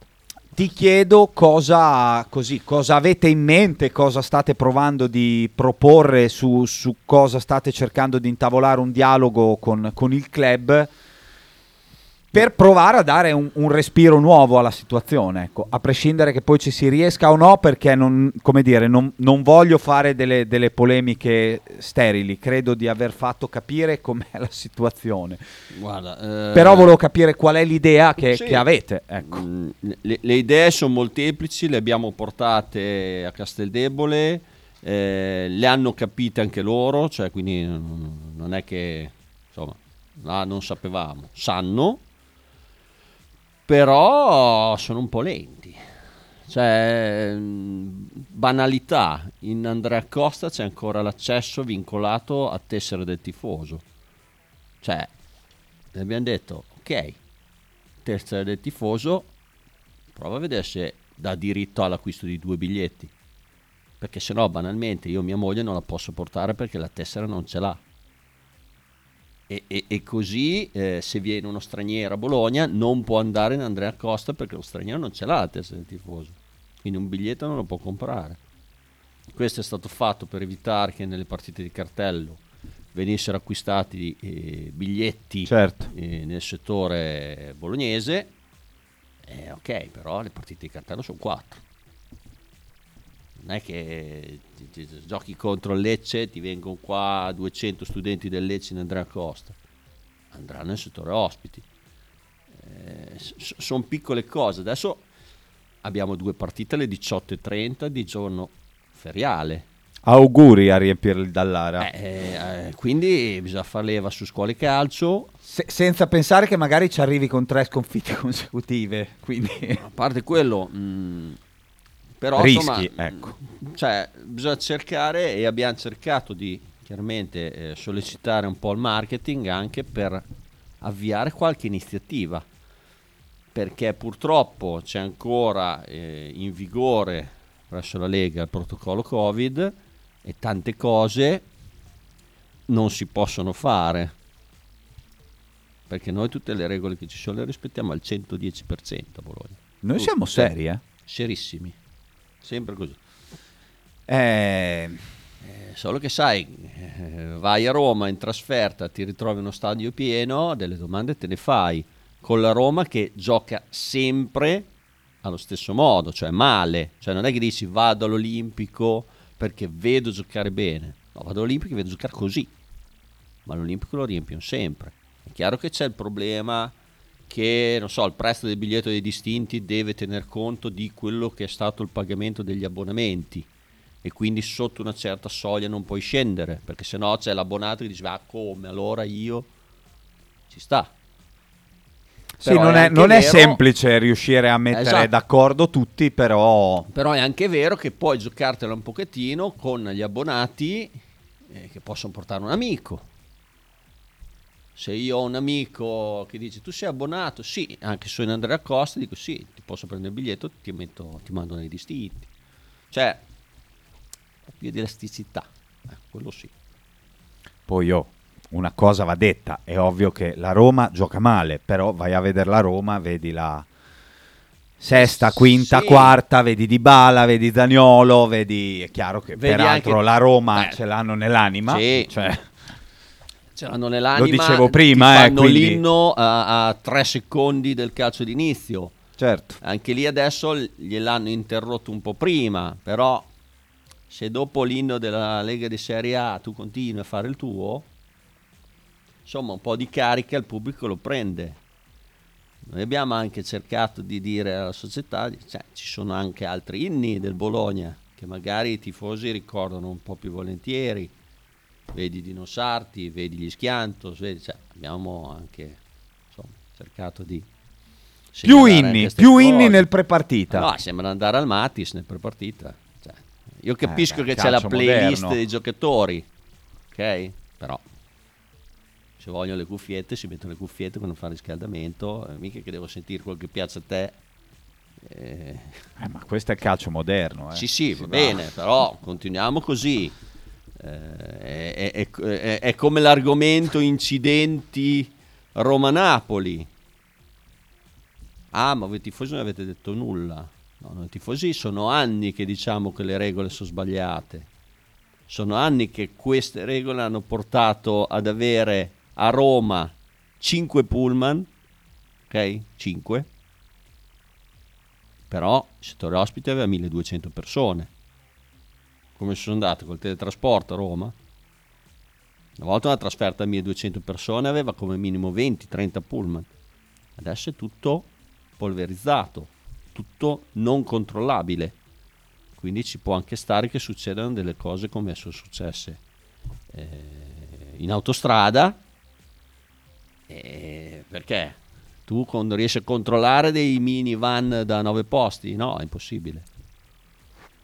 ti chiedo cosa, così, cosa avete in mente, cosa state provando di proporre, su, su cosa state cercando di intavolare un dialogo con, con il club per provare a dare un, un respiro nuovo alla situazione, ecco, a prescindere che poi ci si riesca o no, perché non, come dire, non, non voglio fare delle, delle polemiche sterili, credo di aver fatto capire com'è la situazione. Guarda, eh, Però volevo capire qual è l'idea che, Sì. che avete. Ecco. Mm, le, le idee sono molteplici, le abbiamo portate a Casteldebole, eh, le hanno capite anche loro, cioè quindi non è che insomma là non sapevamo, sanno, però sono un po' lenti. Cioè, mm, banalità, in Andrea Costa c'è ancora l'accesso vincolato a tessere del tifoso. Cioè, abbiamo detto, ok, tessera del tifoso, prova a vedere se dà diritto all'acquisto di due biglietti. Perché se no, banalmente, io mia moglie non la posso portare perché la tessera non ce l'ha. E, e- e così, eh, se viene uno straniero a Bologna, non può andare in Andrea Costa perché lo straniero non ce l'ha la tessera del tifoso. Quindi un biglietto non lo può comprare. Questo è stato fatto per evitare che nelle partite di cartello venissero acquistati eh, biglietti Certo. eh, nel settore bolognese. Eh, ok, però le partite di cartello sono quattro. Non è che giochi contro il Lecce, ti vengono qua 200 studenti del Lecce in Andrea Costa. Andranno nel settore ospiti. sono piccole cose. Adesso abbiamo due partite alle 18.30 di giorno feriale. Auguri a riempire il Dallara. Eh, eh, quindi bisogna far leva su scuole calcio. Se- senza pensare che magari ci arrivi con tre sconfitte [laughs] consecutive. Quindi... A parte quello, mh, però Rischi, insomma, ecco. cioè, bisogna cercare e abbiamo cercato di chiaramente eh, sollecitare un po' il marketing anche per avviare qualche iniziativa. Perché purtroppo c'è ancora eh, in vigore presso la Lega il protocollo Covid e tante cose non si possono fare perché noi tutte le regole che ci sono le rispettiamo al 110% a Bologna. Noi siamo seri, eh? Serissimi. Sempre così. Eh, Eh, solo che sai, eh, vai a Roma in trasferta, ti ritrovi uno stadio pieno, delle domande te ne fai. Con la Roma che gioca sempre allo stesso modo, cioè male. Cioè non è che dici vado all'Olimpico perché vedo giocare bene. No, vado all'Olimpico e vedo giocare così. Ma l'Olimpico lo riempiono sempre. È chiaro che c'è il problema che, non so, il prezzo del biglietto dei distinti deve tener conto di quello che è stato il pagamento degli abbonamenti. E quindi sotto una certa soglia non puoi scendere perché sennò c'è l'abbonato che dice ah come? Allora io ci sta. Sì, non, è, anche non è vero- semplice riuscire a mettere Esatto. d'accordo tutti, però... però è anche vero che puoi giocartela un pochettino con gli abbonati eh, che possono portare un amico se io ho un amico che dice tu sei abbonato sì anche se sono in Andrea Costa dico sì ti posso prendere il biglietto ti, metto, ti mando nei distinti cioè un po' più di elasticità eh, quello sì Poi io, una cosa va detta, è ovvio che la Roma gioca male, però vai a vedere la Roma, vedi la sesta, quinta, Sì. quarta, vedi Dybala, vedi Zaniolo, vedi... È chiaro che Vedi peraltro anche- la Roma Eh. ce l'hanno nell'anima, Sì. cioè... ce l'hanno nell'anima Lo dicevo prima, eh, fanno quindi- l'inno a, a tre secondi del calcio d'inizio. Certo. anche lì adesso gliel'hanno interrotto un po' prima però se dopo l'inno della Lega di Serie A tu continui a fare il tuo insomma un po' di carica il pubblico lo prende. Noi abbiamo anche cercato di dire alla società cioè, ci sono anche altri inni del Bologna che magari i tifosi ricordano un po' più volentieri vedi Dino Sarti, vedi gli Schiantos, vedi, cioè, abbiamo anche insomma, cercato di Più inni, più cose. inni nel prepartita. No, sembra andare al Matis nel prepartita. Cioè, io capisco Eh, beh, che c'è la playlist moderno. dei giocatori, ok? Però se vogliono le cuffiette si mettono le cuffiette quando fanno riscaldamento, eh, mica che devo sentire quel che piace a te. Eh, Eh, ma questo è il calcio moderno. eh. sì, sì, Si va bene, però continuiamo così. Eh, è, è- è- come l'argomento incidenti Roma-Napoli. Ah, ma voi tifosi non avete detto nulla. No, noi tifosi sono anni che diciamo che le regole sono sbagliate. Sono anni che queste regole hanno portato ad avere a Roma 5 pullman ok? 5. Però il settore ospite aveva 1200 persone. Come sono andate col teletrasporto a Roma? Una volta una trasferta a 1200 persone aveva come minimo 20-30 pullman. Adesso è tutto polverizzato, tutto non controllabile. Quindi ci può anche stare che succedano delle cose come sono successe eh, in autostrada. Eh, perché? Tu quando riesci a controllare dei minivan da 9 posti? No, è impossibile.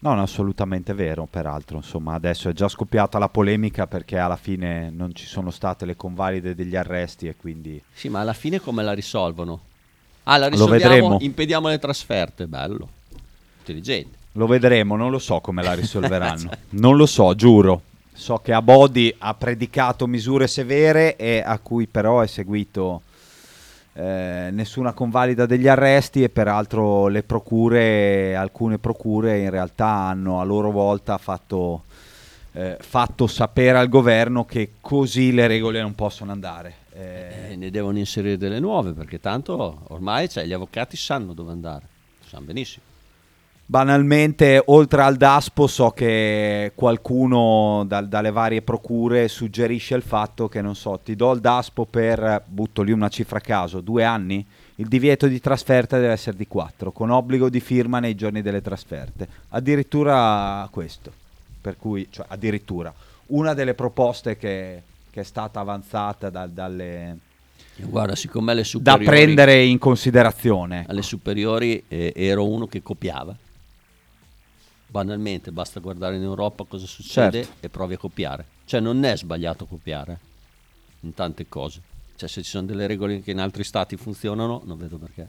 No, no, assolutamente vero, peraltro, insomma, adesso è già scoppiata la polemica perché alla fine non ci sono state le convalide degli arresti e quindi... Sì, ma alla fine come la risolvono? Ah, la Lo risolviamo, vedremo. impediamo le trasferte, bello, intelligente. Lo vedremo, non lo so come la [laughs] risolveranno. non lo so, giuro. So che Abodi ha predicato misure severe e a cui però è seguito eh, nessuna convalida degli arresti e peraltro le procure, alcune procure in realtà hanno a loro volta fatto, eh, fatto sapere al governo che così le regole non possono andare. Eh, Eh, ne devono inserire delle nuove perché tanto ormai cioè, gli avvocati sanno dove andare, sanno benissimo. Banalmente, oltre al DASPO, so che qualcuno dal- dalle varie procure suggerisce il fatto che, non so, ti do il DASPO per, butto lì una cifra a caso, due anni, il divieto di trasferta deve essere di quattro, con obbligo di firma nei giorni delle trasferte. Addirittura questo, per cui, cioè, addirittura, una delle proposte che, che è stata avanzata da- dalle... Guarda, siccome alle Da superiori, prendere in considerazione. alle superiori eh, ero uno che copiava. Banalmente, basta guardare in Europa cosa succede Certo. e provi a copiare. Cioè non è sbagliato copiare in tante cose. Cioè se ci sono delle regole che in altri stati funzionano, non vedo perché.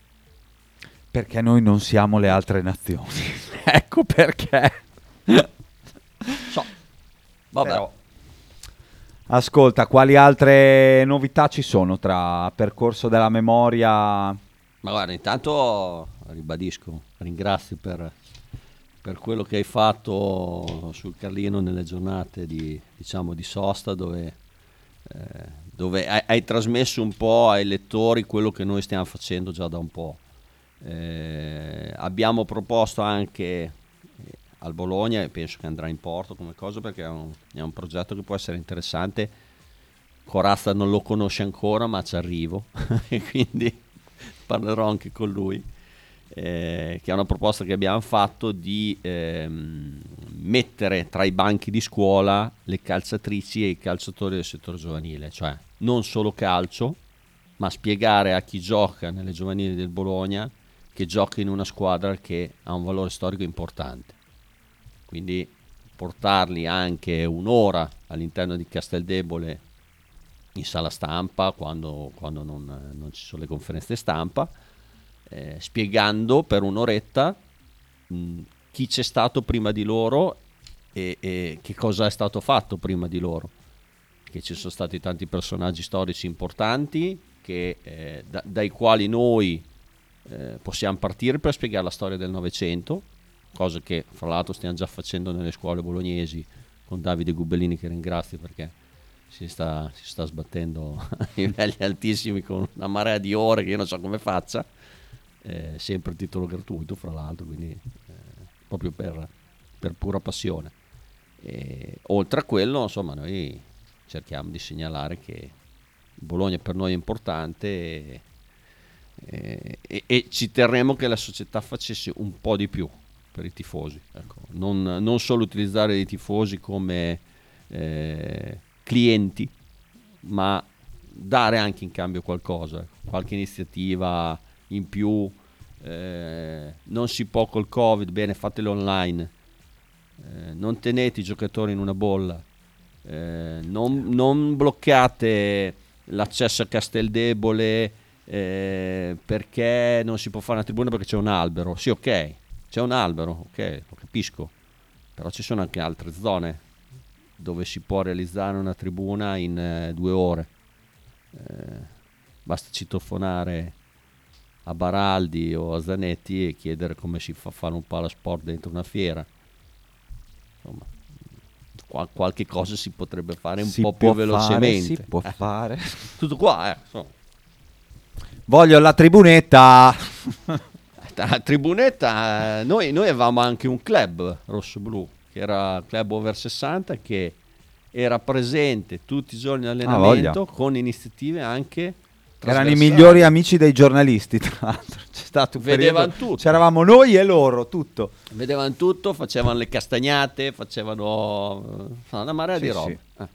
Perché noi non siamo le altre nazioni. [laughs] ecco perché. So. Vabbè. Però- Ascolta, quali altre novità ci sono tra percorso della memoria? Ma guarda, intanto ribadisco, ringrazio per, per quello che hai fatto sul Carlino nelle giornate di, diciamo, di sosta dove, eh, dove hai, hai trasmesso un po' ai lettori quello che noi stiamo facendo già da un po'. Eh, abbiamo proposto anche eh, al Bologna e penso che andrà in porto come cosa perché è un, è un progetto che può essere interessante. Corazza non lo conosce ancora ma ci arrivo [laughs] quindi parlerò anche con lui. Eh, che è una proposta che abbiamo fatto di ehm, mettere tra i banchi di scuola le calciatrici e i calciatori del settore giovanile, cioè non solo calcio, ma spiegare a chi gioca nelle giovanili del Bologna che gioca in una squadra che ha un valore storico importante. Quindi portarli anche un'ora all'interno di Casteldebole in sala stampa quando, quando non, non ci sono le conferenze stampa, eh, spiegando per un'oretta mh, chi c'è stato prima di loro e, e che cosa è stato fatto prima di loro. Che ci sono stati tanti personaggi storici importanti che, eh, da- dai quali noi eh, possiamo partire per spiegare la storia del Novecento, cosa che fra l'altro stiamo già facendo nelle scuole bolognesi con Davide Gubellini che ringrazio perché si sta, si sta sbattendo [laughs] a livelli altissimi con una marea di ore che io non so come faccia, eh, sempre a titolo gratuito fra l'altro, quindi eh, proprio per, per pura passione. E, oltre a quello, insomma, noi cerchiamo di segnalare che Bologna per noi è importante e, e- e- ci terremo che la società facesse un po' di più per i tifosi. ecco. Non, non solo utilizzare i tifosi come eh, clienti, ma dare anche in cambio qualcosa, qualche iniziativa in più. eh, non si può col Covid, bene, fatelo online. Eh, non tenete i giocatori in una bolla. Eh, non, non bloccate l'accesso a Casteldebole eh, perché non si può fare una tribuna perché c'è un albero. Sì, ok, c'è un albero, ok, lo capisco, però ci sono anche altre zone dove si può realizzare una tribuna in eh, due ore. Eh, basta citofonare a Baraldi o a Zanetti e chiedere come si fa a fare un palasport dentro una fiera. Insomma, qual- qualche cosa si potrebbe fare un Si po' più fare, velocemente. si può Eh, fare. [laughs] Tutto qua, eh, insomma. Voglio la tribunetta. [laughs] La tribunetta, eh, noi, noi avevamo anche un club rosso-blu, che era il club over 60, che era presente tutti i giorni all'allenamento voglia. con iniziative anche Erano i migliori amici dei giornalisti, tra l'altro. C'è stato un Vedevano periodo- tutto. C'eravamo noi e loro, tutto. Vedevano tutto, facevano le castagnate, facevano eh, una marea Sì, di sì. roba. Eh,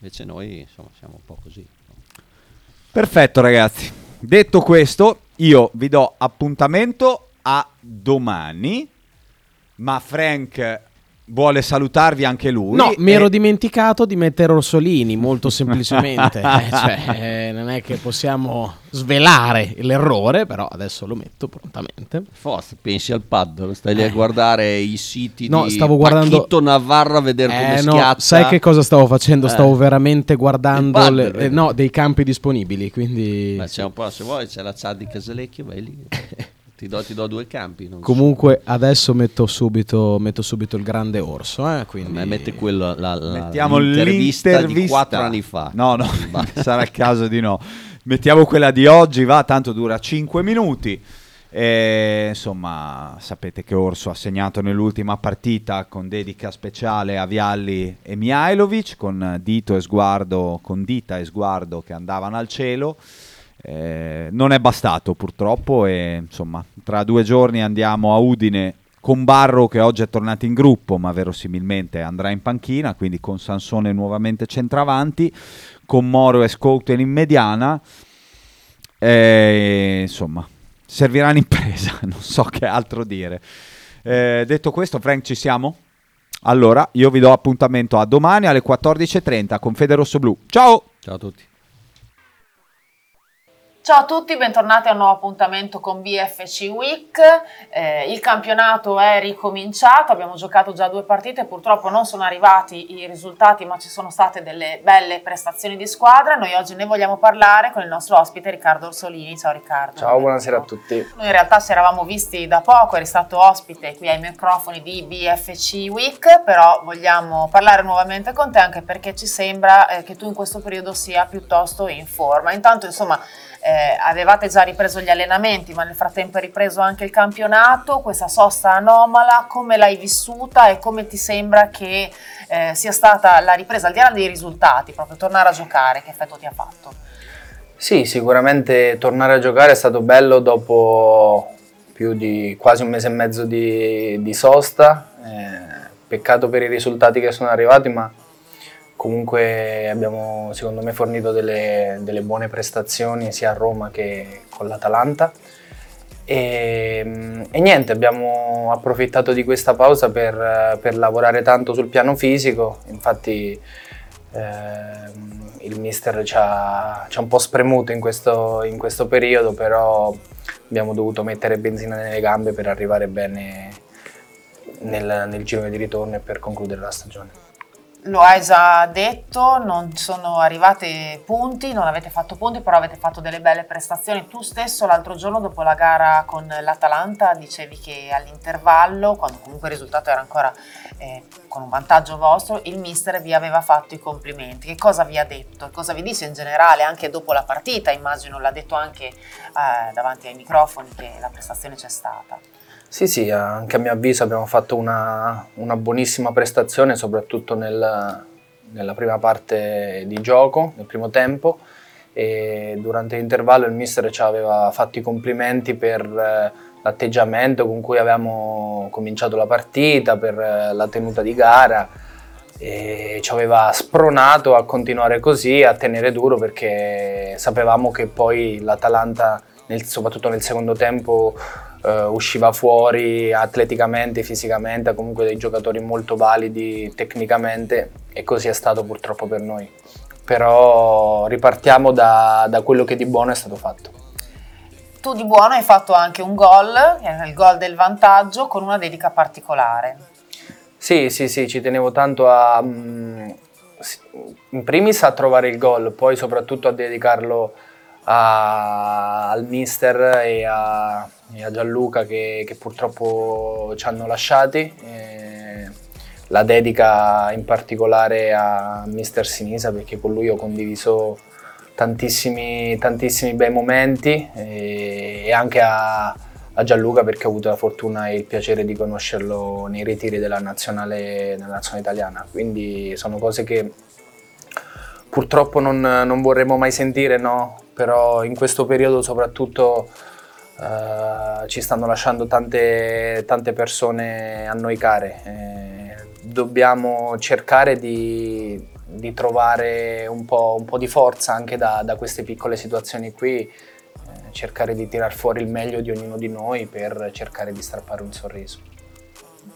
invece noi insomma, siamo un po' così. Perfetto, ragazzi. Detto questo, io vi do appuntamento a domani. Ma Frank vuole salutarvi anche lui. No, mi E- ero dimenticato di mettere Orsolini, molto semplicemente. [laughs] Eh, cioè, eh, non è che possiamo svelare l'errore, però adesso lo metto prontamente. Forza, pensi al paddle, stai lì a guardare i siti Eh. No, di stavo guardando- Paquito Navarra a vedere come Eh, no, schiatta. sai che cosa stavo facendo? Eh. Stavo veramente guardando paddle, le- eh, no, dei campi disponibili, quindi Beh, c'è un po', se vuoi, c'è la chat di Casalecchio, vai lì. [laughs] ti, do, ti do due campi. Non comunque adesso metto subito, metto subito il grande orso, eh, quindi... so. mette quello, la, la- Mettiamo l'intervista, l'intervista di quattro anni fa. No, no, [laughs] [laughs] sarà il caso di no. Mettiamo quella di oggi, va, tanto dura 5 minuti. E, insomma, sapete che Orso ha segnato nell'ultima partita con dedica speciale a Vialli e Mihailovic, con dito e sguardo, con dita e sguardo che andavano al cielo. Eh, non è bastato purtroppo e insomma tra due giorni andiamo a Udine con Barro che oggi è tornato in gruppo ma verosimilmente andrà in panchina quindi con Sansone nuovamente centravanti con Moro e Scouten in mediana. E, insomma servirà un'impresa [laughs] non so che altro dire. Eh, detto questo Frank ci siamo? allora io vi do appuntamento a domani alle 14.30 con Fede Rosso Blu ciao! Ciao a tutti Ciao a tutti, bentornati a un nuovo appuntamento con BFC Week. Eh, il campionato è ricominciato, abbiamo giocato già due partite, purtroppo non sono arrivati i risultati, ma ci sono state delle belle prestazioni di squadra. Noi oggi ne vogliamo parlare con il nostro ospite Riccardo Orsolini. Ciao Riccardo. Ciao, buonasera a tutti. Noi in realtà ci eravamo visti da poco, eri stato ospite qui ai microfoni di BFC Week, però vogliamo parlare nuovamente con te anche perché ci sembra eh, che tu in questo periodo sia piuttosto in forma. Intanto, insomma, eh, avevate già ripreso gli allenamenti, ma nel frattempo è ripreso anche il campionato, questa sosta anomala, come l'hai vissuta e come ti sembra che eh, sia stata la ripresa, al di là dei risultati, proprio tornare a giocare, che effetto ti ha fatto? Sì, sicuramente tornare a giocare è stato bello dopo più di quasi un mese e mezzo di, di sosta. Eh, peccato per i risultati che sono arrivati, ma comunque abbiamo secondo me fornito delle, delle buone prestazioni sia a Roma che con l'Atalanta. E, e niente, abbiamo approfittato di questa pausa per, per lavorare tanto sul piano fisico, infatti ehm, il mister ci ha, ci ha un po' spremuto in questo, in questo periodo, però abbiamo dovuto mettere benzina nelle gambe per arrivare bene nel, nel giro di ritorno e per concludere la stagione. Lo hai già detto, non sono arrivati punti, non avete fatto punti, però avete fatto delle belle prestazioni. Tu stesso l'altro giorno dopo la gara con l'Atalanta dicevi che all'intervallo, quando comunque il risultato era ancora eh, con un vantaggio vostro, il mister vi aveva fatto i complimenti. Che cosa vi ha detto? Cosa vi dice in generale anche dopo la partita? Immagino l'ha detto anche eh, davanti ai microfoni che la prestazione c'è stata. Sì, sì, anche a mio avviso abbiamo fatto una, una buonissima prestazione, soprattutto nel- nella prima parte di gioco, nel primo tempo. E durante l'intervallo il mister ci aveva fatto i complimenti per eh, l'atteggiamento con cui avevamo cominciato la partita, per eh, la tenuta di gara e ci aveva spronato a continuare così, a tenere duro perché sapevamo che poi l'Atalanta, nel- soprattutto nel secondo tempo, eh, usciva fuori atleticamente, fisicamente, comunque dei giocatori molto validi tecnicamente e così è stato purtroppo per noi. Però ripartiamo da, da quello che di buono è stato fatto. Tu di buono hai fatto anche un gol, il gol del vantaggio, con una dedica particolare. Sì, sì, sì, ci tenevo tanto a, mm, in primis a trovare il gol, poi soprattutto a dedicarlo a- al mister e a, e a Gianluca che, che purtroppo ci hanno lasciati. La dedica in particolare a mister Sinisa perché con lui ho condiviso tantissimi, tantissimi bei momenti e, e anche a, a, Gianluca perché ho avuto la fortuna e il piacere di conoscerlo nei ritiri della nazionale, della nazionale italiana. Quindi sono cose che purtroppo non, non vorremmo mai sentire, no? però in questo periodo soprattutto uh, ci stanno lasciando tante, tante, persone a noi care. Eh, dobbiamo cercare di, di trovare un po', un po', di forza anche da, da queste piccole situazioni qui, eh, cercare di tirar fuori il meglio di ognuno di noi per cercare di strappare un sorriso.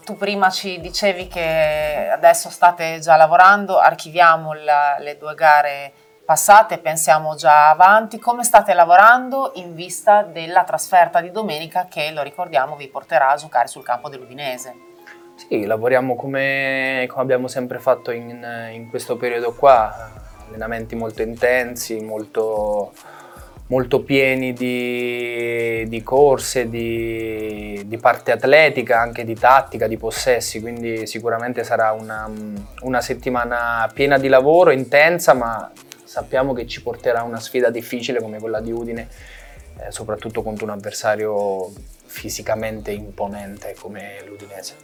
Tu prima ci dicevi che adesso state già lavorando, archiviamo la, le due gare passate, pensiamo già avanti. Come state lavorando in vista della trasferta di domenica che, lo ricordiamo, vi porterà a giocare sul campo dell'Udinese? Sì, lavoriamo come, come abbiamo sempre fatto in, in, questo periodo qua, allenamenti molto intensi, molto, molto pieni di, di corse, di, di, parte atletica, anche di tattica, di possessi, quindi sicuramente sarà una, una settimana piena di lavoro, intensa, ma sappiamo che ci porterà a una sfida difficile come quella di Udine, eh, soprattutto contro un avversario fisicamente imponente come l'Udinese.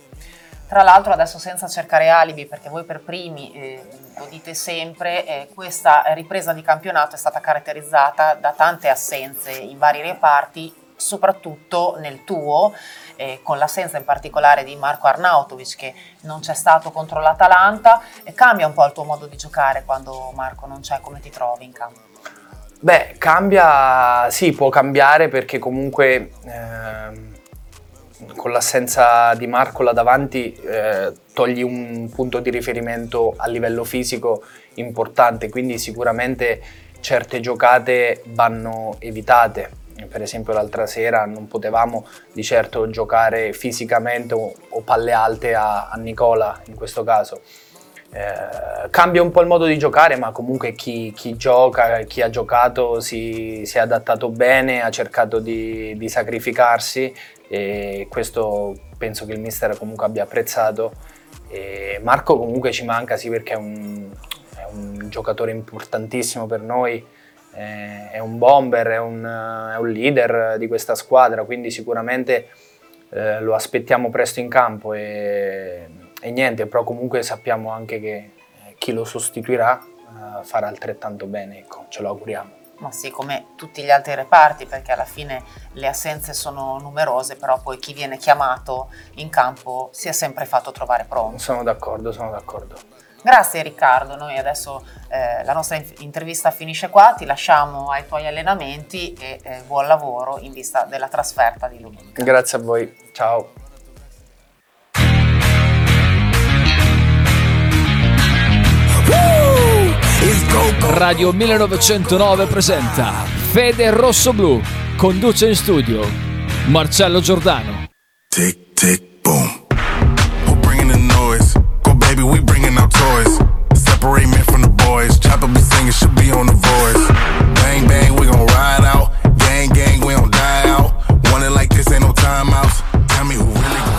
Tra l'altro adesso senza cercare alibi, perché voi per primi eh, lo dite sempre, eh, questa ripresa di campionato è stata caratterizzata da tante assenze in vari reparti, soprattutto nel tuo, eh, con l'assenza in particolare di Marco Arnautovic che non c'è stato contro l'Atalanta, e cambia un po' il tuo modo di giocare quando Marco non c'è, come ti trovi in campo? Beh, cambia, sì, può cambiare perché comunque eh, con l'assenza di Marco là davanti eh, togli un punto di riferimento a livello fisico importante, quindi sicuramente certe giocate vanno evitate per esempio l'altra sera non potevamo di certo giocare fisicamente o, o palle alte a, a, Nicola in questo caso. Eh, cambia un po' il modo di giocare, ma comunque chi, chi gioca, chi ha giocato si, si, è adattato bene, ha cercato di, di sacrificarsi e questo penso che il mister comunque abbia apprezzato. E Marco comunque ci manca sì perché è un, è un giocatore importantissimo per noi è un bomber, è un, è un, leader di questa squadra, quindi sicuramente eh, lo aspettiamo presto in campo e, e, niente, però comunque sappiamo anche che eh, chi lo sostituirà eh, farà altrettanto bene, ecco, ce lo auguriamo. Ma sì, come tutti gli altri reparti, perché alla fine le assenze sono numerose, però poi chi viene chiamato in campo si è sempre fatto trovare pronto. Sono d'accordo, sono d'accordo. Grazie Riccardo, noi adesso eh, la nostra intervista finisce qua, ti lasciamo ai tuoi allenamenti e eh, buon lavoro in vista della trasferta di domenica. Grazie a voi, ciao. Radio 1909 presenta Fede Rosso Blu. Conduce in studio Marcello Giordano. Tic, tic, boom. We're bringing the noise. Go baby, we bring separate men from the boys. Chopper be singing, should be on the voice. Bang, bang, we gon' ride out. Gang, gang, we don't die out. Want it like this, ain't no timeouts. Tell me who really gon'